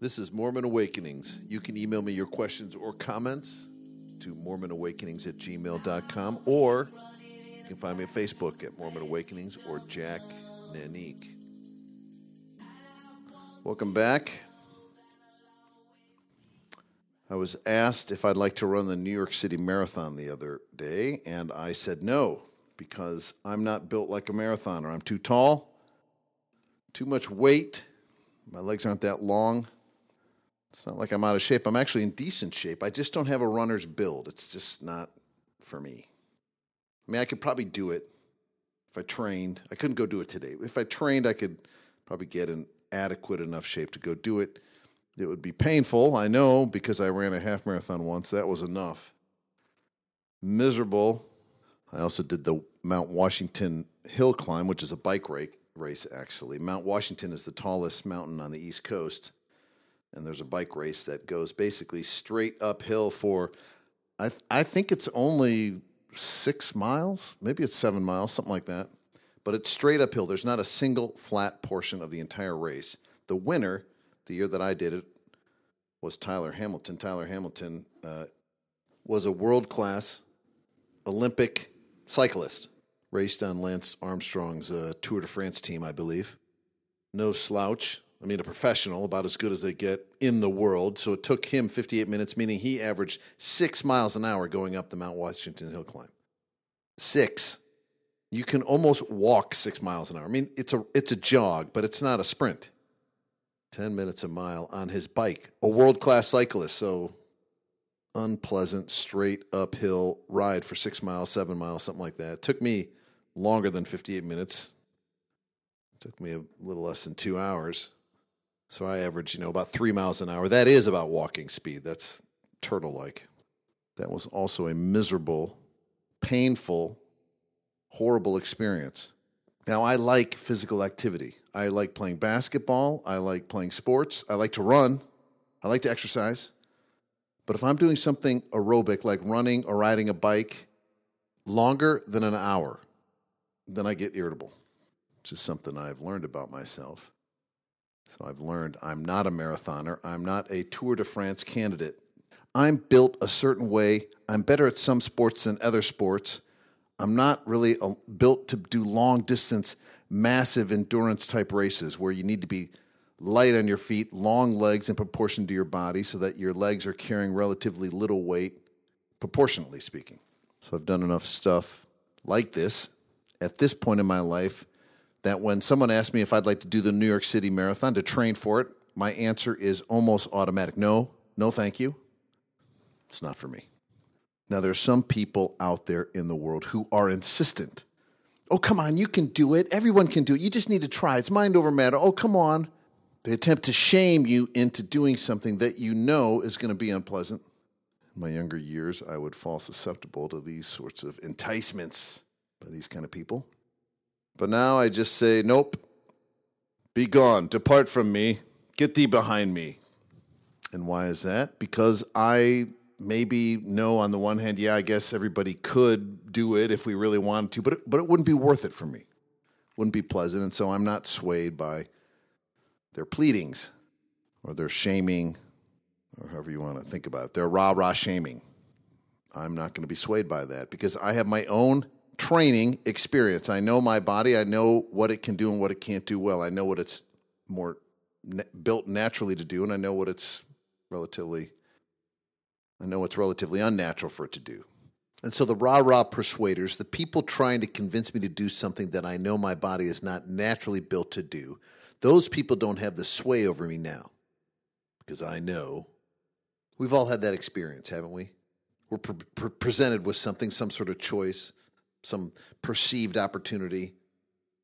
This is Mormon Awakenings. You can email me your questions or comments to mormonawakenings at gmail.com or you can find me on Facebook at Mormon Awakenings or Jack Nanique. Welcome back. I was asked if I'd like to run the New York City Marathon the other day, and I said no because I'm not built like a marathoner. I'm too tall, too much weight, my legs aren't that long. It's not like I'm out of shape. I'm actually in decent shape. I just don't have a runner's build. It's just not for me. I mean, I could probably do it if I trained. I couldn't go do it today. If I trained, I could probably get in adequate enough shape to go do it. It would be painful, I know, because I ran a half marathon once. That was enough. Miserable. I also did the Mount Washington hill climb, which is a bike race, actually. Mount Washington is the tallest mountain on the East Coast. And there's a bike race that goes basically straight uphill for, I, th- I think it's only six miles, maybe it's seven miles, something like that. But it's straight uphill. There's not a single flat portion of the entire race. The winner, the year that I did it, was Tyler Hamilton. Tyler Hamilton uh, was a world class Olympic cyclist, raced on Lance Armstrong's uh, Tour de France team, I believe. No slouch. I mean, a professional, about as good as they get in the world. So it took him 58 minutes, meaning he averaged six miles an hour going up the Mount Washington Hill climb. Six. You can almost walk six miles an hour. I mean, it's a it's a jog, but it's not a sprint. 10 minutes a mile on his bike. A world class cyclist. So unpleasant, straight uphill ride for six miles, seven miles, something like that. It took me longer than 58 minutes. It took me a little less than two hours. So I average, you know, about three miles an hour. That is about walking speed. That's turtle like. That was also a miserable, painful, horrible experience. Now, I like physical activity. I like playing basketball. I like playing sports. I like to run. I like to exercise. But if I'm doing something aerobic like running or riding a bike longer than an hour, then I get irritable, which is something I've learned about myself. So I've learned I'm not a marathoner. I'm not a Tour de France candidate. I'm built a certain way. I'm better at some sports than other sports. I'm not really a, built to do long distance, massive endurance type races where you need to be light on your feet, long legs in proportion to your body so that your legs are carrying relatively little weight, proportionately speaking. So I've done enough stuff like this at this point in my life that when someone asks me if I'd like to do the New York City Marathon to train for it, my answer is almost automatic no, no, thank you. It's not for me. Now, there are some people out there in the world who are insistent. Oh, come on, you can do it. Everyone can do it. You just need to try. It's mind over matter. Oh, come on. They attempt to shame you into doing something that you know is going to be unpleasant. In my younger years, I would fall susceptible to these sorts of enticements by these kind of people. But now I just say, nope, be gone, depart from me, get thee behind me. And why is that? Because I maybe know on the one hand, yeah, I guess everybody could do it if we really wanted to, but it, but it wouldn't be worth it for me. Wouldn't be pleasant, and so I'm not swayed by their pleadings or their shaming, or however you want to think about it. Their rah rah shaming. I'm not going to be swayed by that because I have my own training experience. I know my body. I know what it can do and what it can't do well. I know what it's more built naturally to do, and I know what it's relatively I know it's relatively unnatural for it to do. And so the rah rah persuaders, the people trying to convince me to do something that I know my body is not naturally built to do, those people don't have the sway over me now because I know. We've all had that experience, haven't we? We're pre- pre- presented with something, some sort of choice, some perceived opportunity,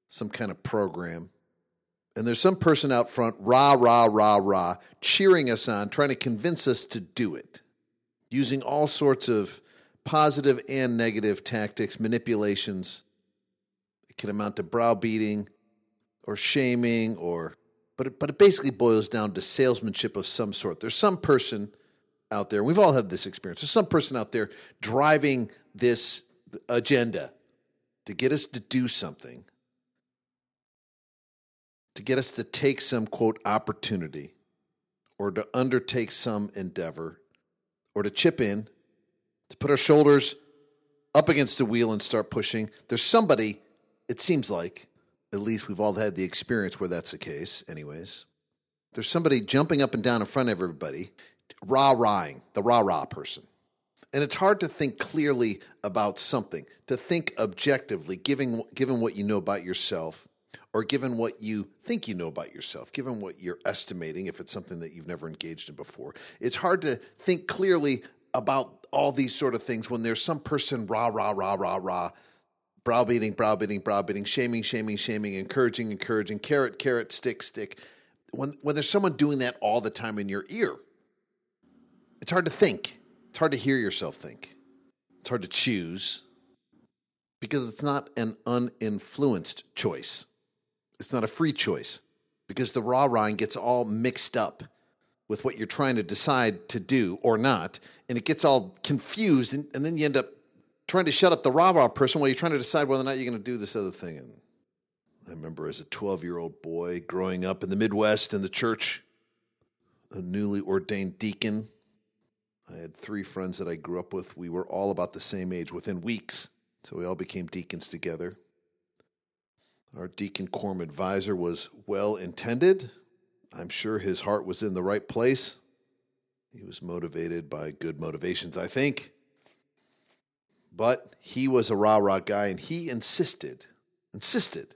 some kind of program. And there's some person out front, rah, rah, rah, rah, cheering us on, trying to convince us to do it using all sorts of positive and negative tactics, manipulations. It can amount to browbeating or shaming or but it, but it basically boils down to salesmanship of some sort. There's some person out there, we've all had this experience. There's some person out there driving this agenda to get us to do something, to get us to take some quote opportunity or to undertake some endeavor or to chip in, to put our shoulders up against the wheel and start pushing, there's somebody, it seems like, at least we've all had the experience where that's the case, anyways. There's somebody jumping up and down in front of everybody, rah rahing, the rah rah person. And it's hard to think clearly about something, to think objectively, given, given what you know about yourself, or given what you think you know about yourself, given what you're estimating, if it's something that you've never engaged in before. It's hard to think clearly about all these sort of things when there's some person rah, rah, rah, rah, rah, browbeating, browbeating, browbeating, shaming, shaming, shaming, encouraging, encouraging, carrot, carrot, stick, stick. When, when there's someone doing that all the time in your ear, it's hard to think. It's hard to hear yourself think. It's hard to choose because it's not an uninfluenced choice. It's not a free choice because the raw rind gets all mixed up with what you're trying to decide to do or not, and it gets all confused, and, and then you end up trying to shut up the rah rah person while you're trying to decide whether or not you're going to do this other thing. And I remember as a 12 year old boy growing up in the Midwest in the church, a newly ordained deacon. I had three friends that I grew up with. We were all about the same age within weeks, so we all became deacons together. Our deacon quorum advisor was well intended. I'm sure his heart was in the right place. He was motivated by good motivations, I think. But he was a rah rah guy, and he insisted, insisted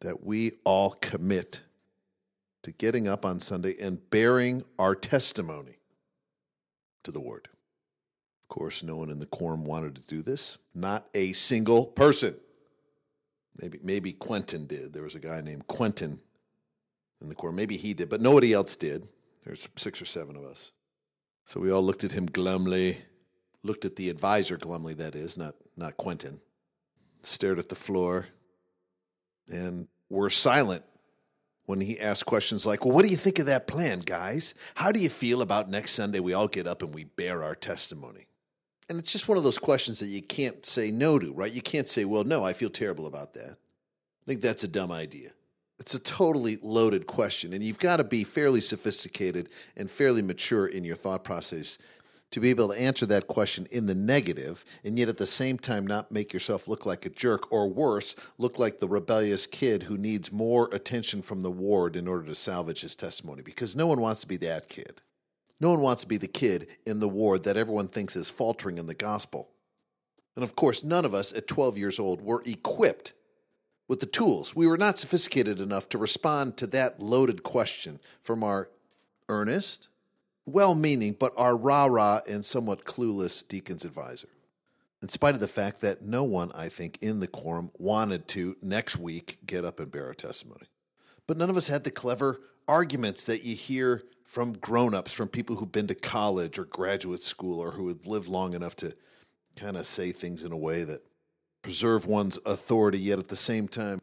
that we all commit to getting up on Sunday and bearing our testimony to the word. Of course, no one in the quorum wanted to do this, not a single person. Maybe maybe Quentin did. There was a guy named Quentin in the quorum. Maybe he did, but nobody else did. There's six or seven of us. So we all looked at him glumly, looked at the advisor glumly, that is, not not Quentin, stared at the floor, and were silent when he asked questions like, Well, what do you think of that plan, guys? How do you feel about next Sunday we all get up and we bear our testimony? And it's just one of those questions that you can't say no to, right? You can't say, well, no, I feel terrible about that. I think that's a dumb idea. It's a totally loaded question, and you've got to be fairly sophisticated and fairly mature in your thought process to be able to answer that question in the negative and yet at the same time not make yourself look like a jerk or worse, look like the rebellious kid who needs more attention from the ward in order to salvage his testimony because no one wants to be that kid. No one wants to be the kid in the ward that everyone thinks is faltering in the gospel. And of course, none of us at 12 years old were equipped with the tools. We were not sophisticated enough to respond to that loaded question from our earnest, well meaning, but our rah rah and somewhat clueless deacon's advisor. In spite of the fact that no one, I think, in the quorum wanted to next week get up and bear a testimony. But none of us had the clever arguments that you hear from grown-ups, from people who've been to college or graduate school or who have lived long enough to kind of say things in a way that preserve one's authority yet at the same time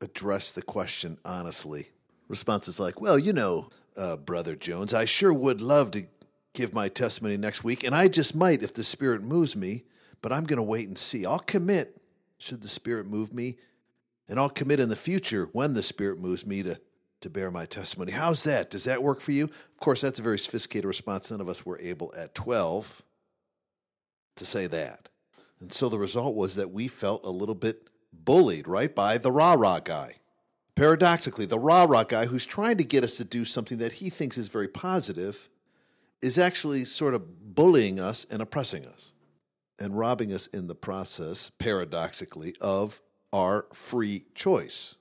address the question honestly. Responses like, "Well, you know, uh, brother Jones, I sure would love to give my testimony next week, and I just might if the Spirit moves me, but I'm going to wait and see. I'll commit should the Spirit move me, and I'll commit in the future when the Spirit moves me to to bear my testimony. How's that? Does that work for you? Of course, that's a very sophisticated response. None of us were able at 12 to say that. And so the result was that we felt a little bit bullied, right, by the rah rah guy. Paradoxically, the rah rah guy who's trying to get us to do something that he thinks is very positive is actually sort of bullying us and oppressing us and robbing us in the process, paradoxically, of our free choice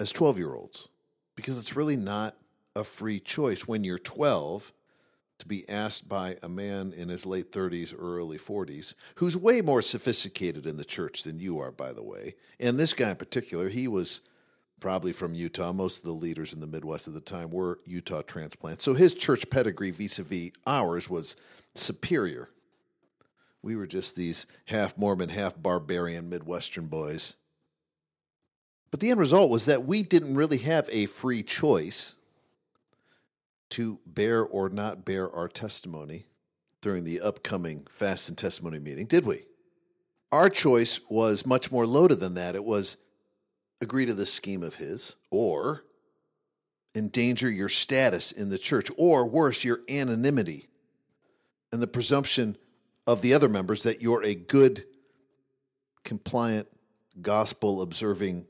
as 12 year olds because it's really not a free choice when you're 12 to be asked by a man in his late 30s or early 40s who's way more sophisticated in the church than you are by the way. And this guy in particular he was probably from Utah most of the leaders in the Midwest at the time were Utah transplants so his church pedigree vis-a-vis ours was superior we were just these half Mormon half barbarian Midwestern boys but the end result was that we didn't really have a free choice to bear or not bear our testimony during the upcoming fast and testimony meeting, did we? Our choice was much more loaded than that. It was agree to this scheme of his or endanger your status in the church, or worse, your anonymity and the presumption of the other members that you're a good, compliant, gospel observing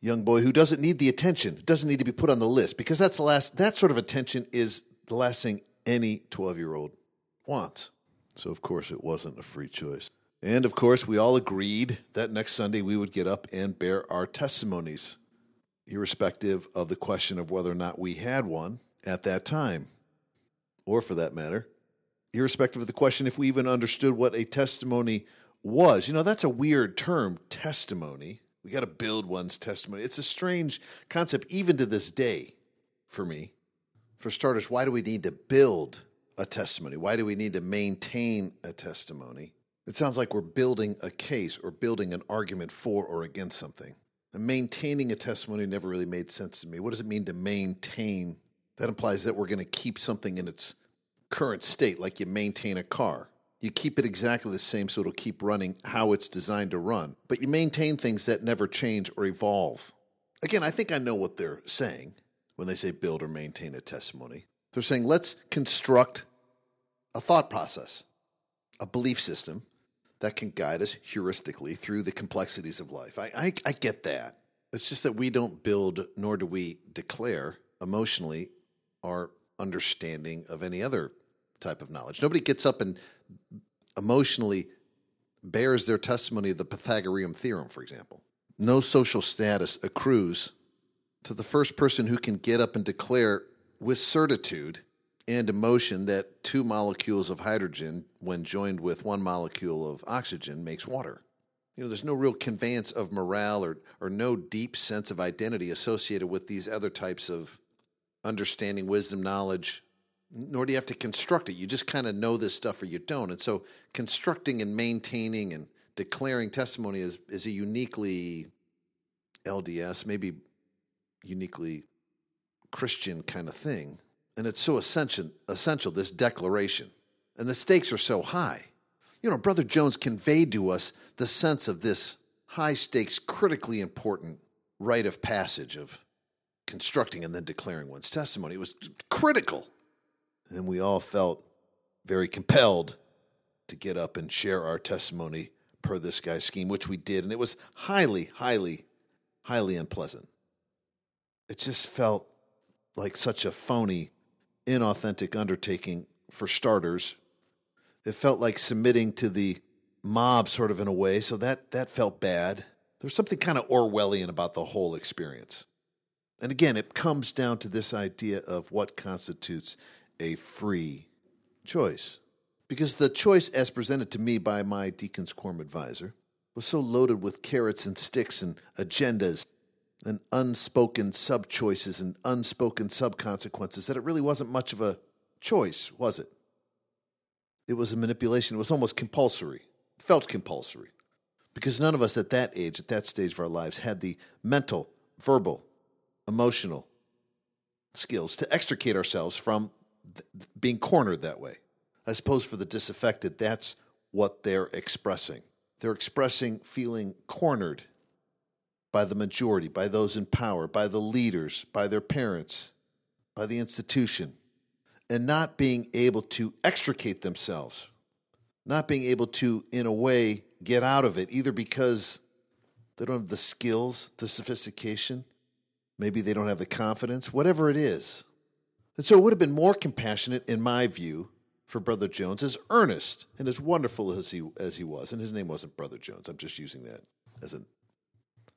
young boy who doesn't need the attention, doesn't need to be put on the list, because that's the last, that sort of attention is the last thing any 12 year old wants. So, of course, it wasn't a free choice. And of course, we all agreed that next Sunday we would get up and bear our testimonies, irrespective of the question of whether or not we had one at that time, or for that matter, irrespective of the question if we even understood what a testimony was. You know, that's a weird term, testimony. We got to build one's testimony. It's a strange concept, even to this day, for me. For starters, why do we need to build a testimony? Why do we need to maintain a testimony? It sounds like we're building a case or building an argument for or against something. And maintaining a testimony never really made sense to me. What does it mean to maintain? That implies that we're going to keep something in its current state, like you maintain a car. You keep it exactly the same so it'll keep running how it's designed to run, but you maintain things that never change or evolve. Again, I think I know what they're saying when they say build or maintain a testimony. They're saying let's construct a thought process, a belief system that can guide us heuristically through the complexities of life. I, I, I get that. It's just that we don't build nor do we declare emotionally our understanding of any other type of knowledge. Nobody gets up and emotionally bears their testimony of the Pythagorean theorem, for example. No social status accrues to the first person who can get up and declare with certitude and emotion that two molecules of hydrogen, when joined with one molecule of oxygen, makes water. You know, there's no real conveyance of morale or, or no deep sense of identity associated with these other types of understanding, wisdom, knowledge, nor do you have to construct it. You just kind of know this stuff or you don't. And so constructing and maintaining and declaring testimony is, is a uniquely LDS, maybe uniquely Christian kind of thing. And it's so essential, essential, this declaration. And the stakes are so high. You know, Brother Jones conveyed to us the sense of this high stakes, critically important rite of passage of constructing and then declaring one's testimony. It was critical and we all felt very compelled to get up and share our testimony per this guy's scheme, which we did. And it was highly, highly, highly unpleasant. It just felt like such a phony, inauthentic undertaking for starters. It felt like submitting to the mob sort of in a way, so that that felt bad. There's something kind of Orwellian about the whole experience. And again, it comes down to this idea of what constitutes a free choice. Because the choice, as presented to me by my Deacon's Quorum advisor, was so loaded with carrots and sticks and agendas and unspoken sub choices and unspoken sub consequences that it really wasn't much of a choice, was it? It was a manipulation. It was almost compulsory, it felt compulsory. Because none of us at that age, at that stage of our lives, had the mental, verbal, emotional skills to extricate ourselves from being cornered that way. I suppose for the disaffected, that's what they're expressing. They're expressing feeling cornered by the majority, by those in power, by the leaders, by their parents, by the institution, and not being able to extricate themselves, not being able to, in a way, get out of it, either because they don't have the skills, the sophistication, maybe they don't have the confidence, whatever it is. And so it would have been more compassionate, in my view, for Brother Jones, as earnest and as wonderful as he as he was. And his name wasn't Brother Jones. I'm just using that as a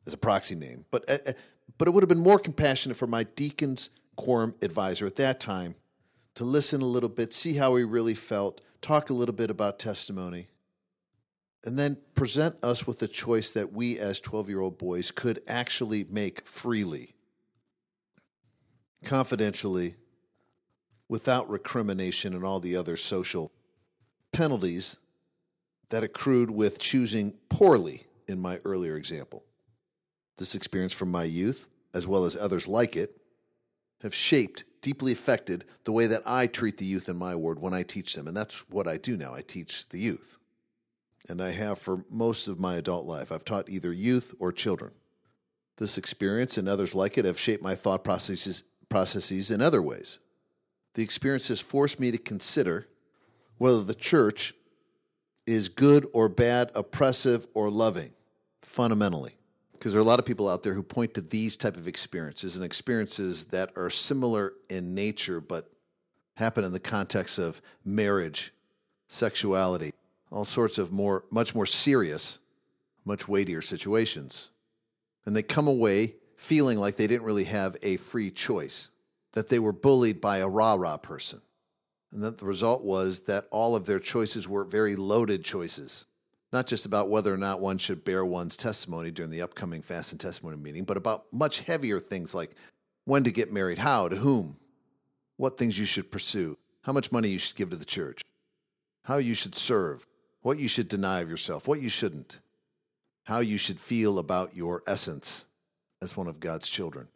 as a proxy name. But uh, uh, but it would have been more compassionate for my deacon's quorum advisor at that time to listen a little bit, see how he really felt, talk a little bit about testimony, and then present us with a choice that we as 12 year old boys could actually make freely, confidentially, without recrimination and all the other social penalties that accrued with choosing poorly in my earlier example. This experience from my youth, as well as others like it, have shaped, deeply affected the way that I treat the youth in my ward when I teach them. And that's what I do now. I teach the youth. And I have for most of my adult life. I've taught either youth or children. This experience and others like it have shaped my thought processes, processes in other ways. The experience has forced me to consider whether the church is good or bad, oppressive or loving, fundamentally. Because there are a lot of people out there who point to these type of experiences and experiences that are similar in nature but happen in the context of marriage, sexuality, all sorts of more much more serious, much weightier situations. And they come away feeling like they didn't really have a free choice, that they were bullied by a rah-rah person and that the result was that all of their choices were very loaded choices, not just about whether or not one should bear one's testimony during the upcoming fast and testimony meeting, but about much heavier things like when to get married, how, to whom, what things you should pursue, how much money you should give to the church, how you should serve, what you should deny of yourself, what you shouldn't, how you should feel about your essence as one of God's children.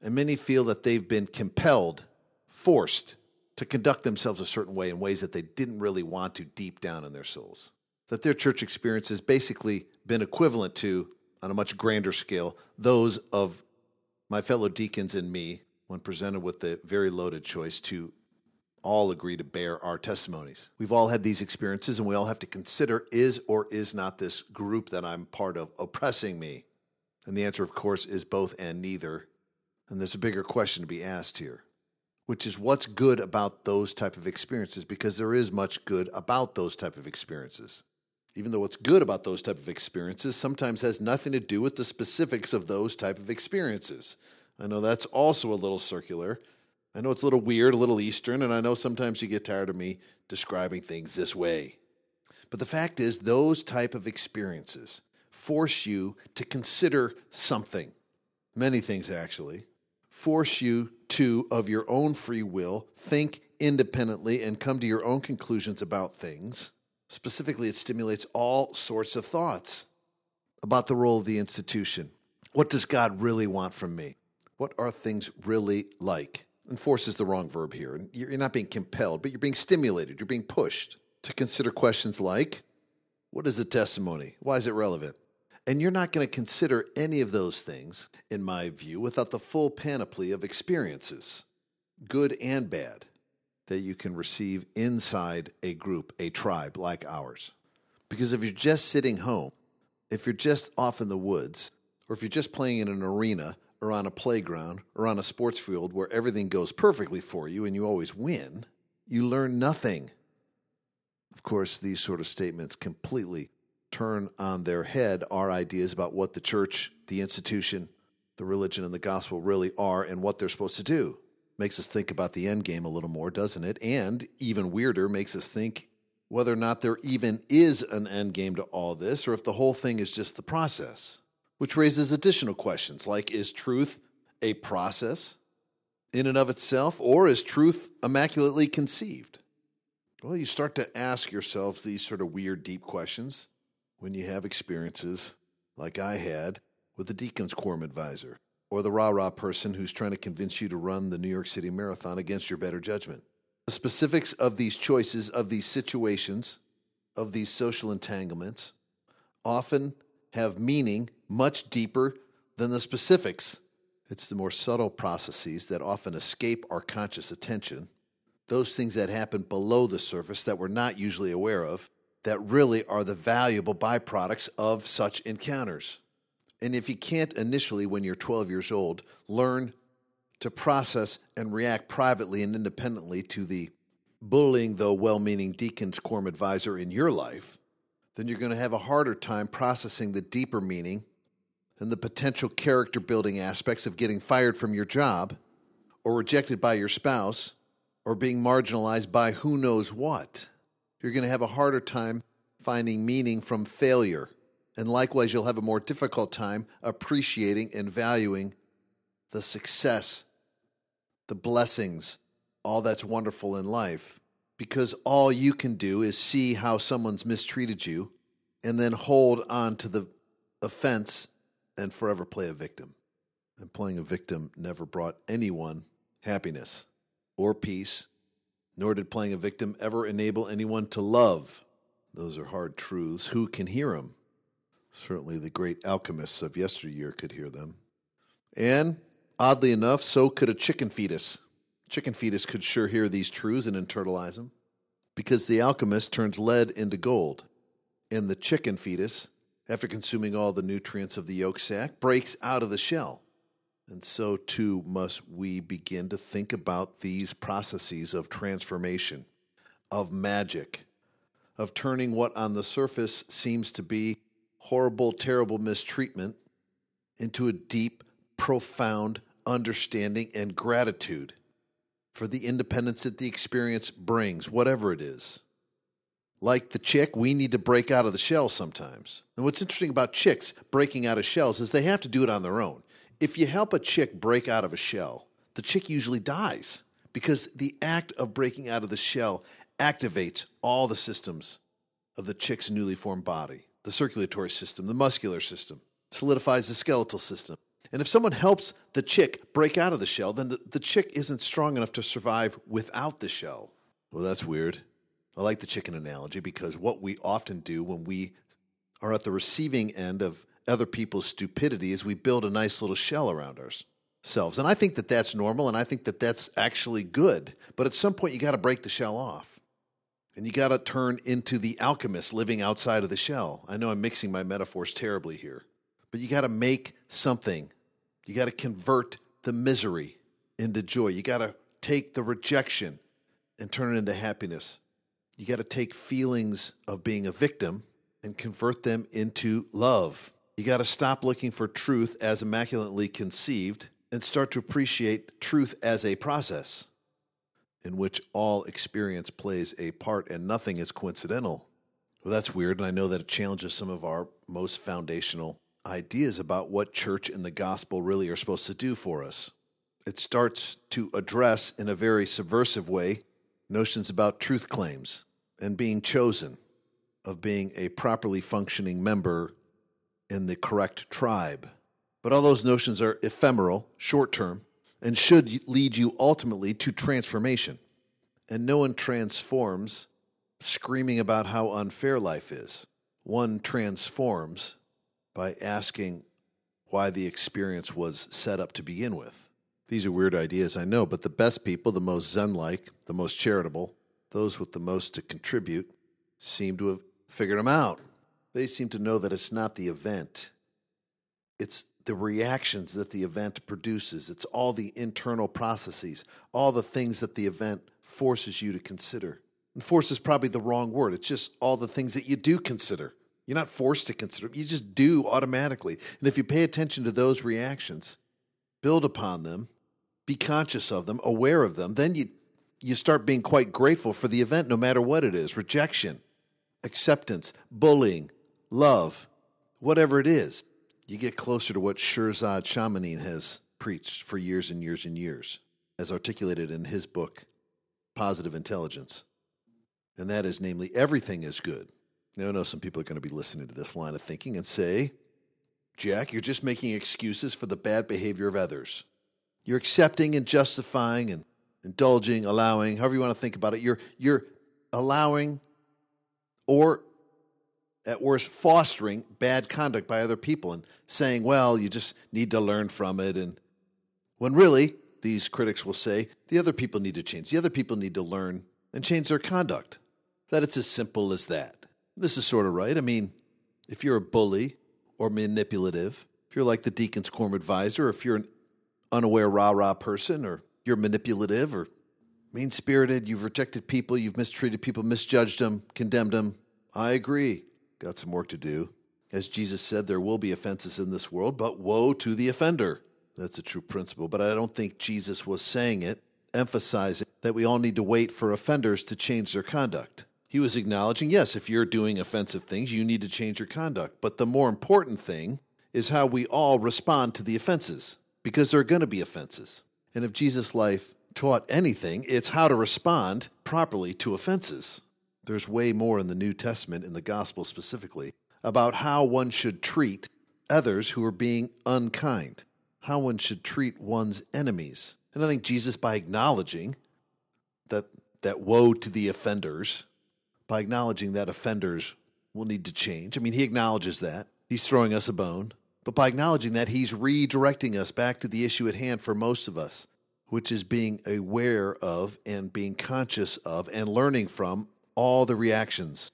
And many feel that they've been compelled, forced, to conduct themselves a certain way in ways that they didn't really want to deep down in their souls. That their church experience has basically been equivalent to, on a much grander scale, those of my fellow deacons and me when presented with the very loaded choice to all agree to bear our testimonies. We've all had these experiences and we all have to consider is or is not this group that I'm part of oppressing me? And the answer, of course, is both and neither. And there's a bigger question to be asked here which is what's good about those type of experiences because there is much good about those type of experiences even though what's good about those type of experiences sometimes has nothing to do with the specifics of those type of experiences. I know that's also a little circular. I know it's a little weird a little eastern and i know sometimes you get tired of me describing things this way. But the fact is those type of experiences force you to consider something. Many things actually. Force you to, of your own free will, think independently and come to your own conclusions about things. Specifically, it stimulates all sorts of thoughts about the role of the institution. What does God really want from me? What are things really like? And force is the wrong verb here. You're not being compelled, but you're being stimulated. You're being pushed to consider questions like what is a testimony? Why is it relevant? And you're not going to consider any of those things, in my view, without the full panoply of experiences, good and bad, that you can receive inside a group, a tribe like ours. Because if you're just sitting home, if you're just off in the woods, or if you're just playing in an arena or on a playground or on a sports field where everything goes perfectly for you and you always win, you learn nothing. Of course, these sort of statements completely turn on their head our ideas about what the church, the institution, the religion, and the gospel really are and what they're supposed to do. Makes us think about the end game a little more, doesn't it? And even weirder, makes us think whether or not there even is an end game to all this or if the whole thing is just the process, which raises additional questions like is truth a process in and of itself, or is truth immaculately conceived? Well, you start to ask yourselves these sort of weird, deep questions when you have experiences like I had with the Deacons Quorum advisor or the rah rah person who's trying to convince you to run the New York City Marathon against your better judgment. The specifics of these choices, of these situations, of these social entanglements often have meaning much deeper than the specifics. It's the more subtle processes that often escape our conscious attention, those things that happen below the surface that we're not usually aware of, that really are the valuable byproducts of such encounters. And if you can't initially, when you're 12 years old, learn to process and react privately and independently to the bullying, though well meaning deacon's quorum advisor in your life, then you're going to have a harder time processing the deeper meaning and the potential character building aspects of getting fired from your job or rejected by your spouse or being marginalized by who knows what you're going to have a harder time finding meaning from failure. And likewise, you'll have a more difficult time appreciating and valuing the success, the blessings, all that's wonderful in life. Because all you can do is see how someone's mistreated you and then hold on to the offense and forever play a victim. And playing a victim never brought anyone happiness or peace nor did playing a victim ever enable anyone to love. Those are hard truths. Who can hear them? Certainly the great alchemists of yesteryear could hear them. And oddly enough, so could a chicken fetus. Chicken fetus could sure hear these truths and internalize them because the alchemist turns lead into gold. And the chicken fetus, after consuming all the nutrients of the yolk sac, breaks out of the shell. And so too must we begin to think about these processes of transformation, of magic, of turning what on the surface seems to be horrible, terrible mistreatment into a deep, profound understanding and gratitude for the independence that the experience brings, whatever it is. Like the chick, we need to break out of the shell sometimes. And what's interesting about chicks breaking out of shells is they have to do it on their own. If you help a chick break out of a shell, the chick usually dies because the act of breaking out of the shell activates all the systems of the chick's newly formed body the circulatory system, the muscular system, solidifies the skeletal system. And if someone helps the chick break out of the shell, then the, the chick isn't strong enough to survive without the shell. Well, that's weird. I like the chicken analogy because what we often do when we are at the receiving end of other people's stupidity is we build a nice little shell around ourselves. And I think that that's normal and I think that that's actually good. But at some point, you got to break the shell off. And you got to turn into the alchemist living outside of the shell. I know I'm mixing my metaphors terribly here, but you got to make something. You got to convert the misery into joy. You got to take the rejection and turn it into happiness. You got to take feelings of being a victim and convert them into love. You got to stop looking for truth as immaculately conceived and start to appreciate truth as a process in which all experience plays a part and nothing is coincidental. Well, that's weird, and I know that it challenges some of our most foundational ideas about what church and the gospel really are supposed to do for us. It starts to address, in a very subversive way, notions about truth claims and being chosen, of being a properly functioning member in the correct tribe. But all those notions are ephemeral, short term, and should lead you ultimately to transformation. And no one transforms screaming about how unfair life is. One transforms by asking why the experience was set up to begin with. These are weird ideas, I know, but the best people, the most Zen like, the most charitable, those with the most to contribute, seem to have figured them out. They seem to know that it's not the event, it's the reactions that the event produces. It's all the internal processes, all the things that the event forces you to consider. And force is probably the wrong word. It's just all the things that you do consider. You're not forced to consider, you just do automatically. And if you pay attention to those reactions, build upon them, be conscious of them, aware of them, then you, you start being quite grateful for the event, no matter what it is rejection, acceptance, bullying, love, whatever it is you get closer to what Shirzad Chamanian has preached for years and years and years, as articulated in his book, Positive Intelligence. And that is, namely, everything is good. Now, I know some people are going to be listening to this line of thinking and say, Jack, you're just making excuses for the bad behavior of others. You're accepting and justifying and indulging, allowing, however you want to think about it. You're, you're allowing or at worst fostering bad conduct by other people and saying, well, you just need to learn from it. And when really, these critics will say, the other people need to change. The other people need to learn and change their conduct. That it's as simple as that. This is sort of right. I mean, if you're a bully or manipulative, if you're like the Deacon's Quorum advisor, or if you're an unaware rah rah person, or you're manipulative or mean spirited, you've rejected people, you've mistreated people, misjudged them, condemned them, I agree got some work to do. As Jesus said, there will be offenses in this world, but woe to the offender. That's a true principle, but I don't think Jesus was saying it, emphasizing that we all need to wait for offenders to change their conduct. He was acknowledging, yes, if you're doing offensive things, you need to change your conduct. But the more important thing is how we all respond to the offenses, because there are going to be offenses. And if Jesus' life taught anything, it's how to respond properly to offenses. There's way more in the New Testament, in the gospel specifically, about how one should treat others who are being unkind, how one should treat one's enemies. And I think Jesus, by acknowledging that, that woe to the offenders, by acknowledging that offenders will need to change, I mean, he acknowledges that. He's throwing us a bone, but by acknowledging that, he's redirecting us back to the issue at hand for most of us, which is being aware of and being conscious of and learning from all the reactions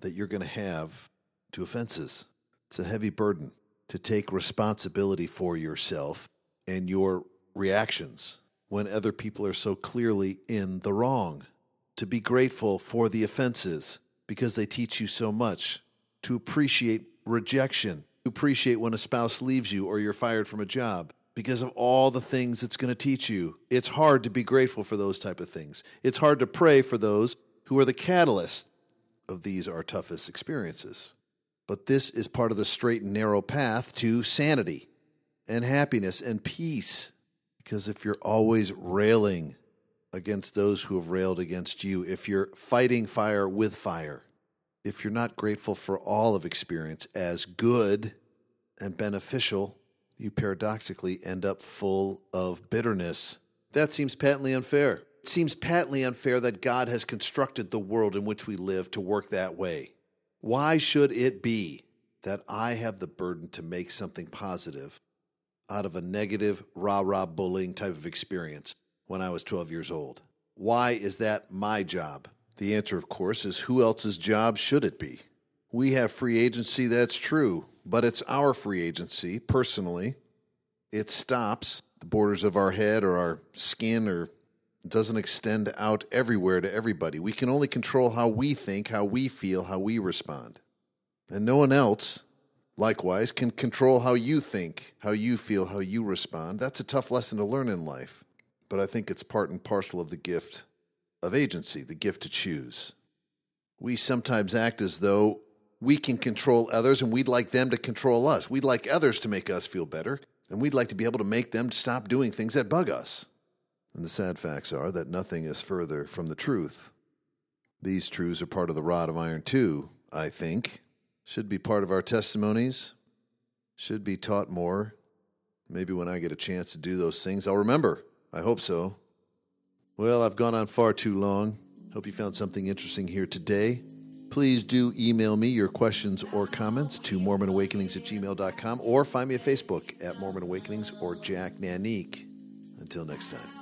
that you're going to have to offenses. It's a heavy burden to take responsibility for yourself and your reactions when other people are so clearly in the wrong. To be grateful for the offenses because they teach you so much. To appreciate rejection. To appreciate when a spouse leaves you or you're fired from a job because of all the things it's going to teach you. It's hard to be grateful for those type of things. It's hard to pray for those who are the catalyst of these our toughest experiences. But this is part of the straight and narrow path to sanity and happiness and peace. Because if you're always railing against those who have railed against you, if you're fighting fire with fire, if you're not grateful for all of experience as good and beneficial, you paradoxically end up full of bitterness. That seems patently unfair. It seems patently unfair that God has constructed the world in which we live to work that way. Why should it be that I have the burden to make something positive out of a negative, rah rah bullying type of experience when I was 12 years old? Why is that my job? The answer, of course, is who else's job should it be? We have free agency, that's true, but it's our free agency personally. It stops the borders of our head or our skin or doesn't extend out everywhere to everybody. We can only control how we think, how we feel, how we respond. And no one else, likewise, can control how you think, how you feel, how you respond. That's a tough lesson to learn in life. But I think it's part and parcel of the gift of agency, the gift to choose. We sometimes act as though we can control others and we'd like them to control us. We'd like others to make us feel better, and we'd like to be able to make them stop doing things that bug us. And the sad facts are that nothing is further from the truth. These truths are part of the rod of iron, too, I think. Should be part of our testimonies, should be taught more. Maybe when I get a chance to do those things, I'll remember. I hope so. Well, I've gone on far too long. Hope you found something interesting here today. Please do email me your questions or comments to MormonAwakenings at gmail.com or find me at Facebook at Mormon Awakenings or Jack Nanique. Until next time.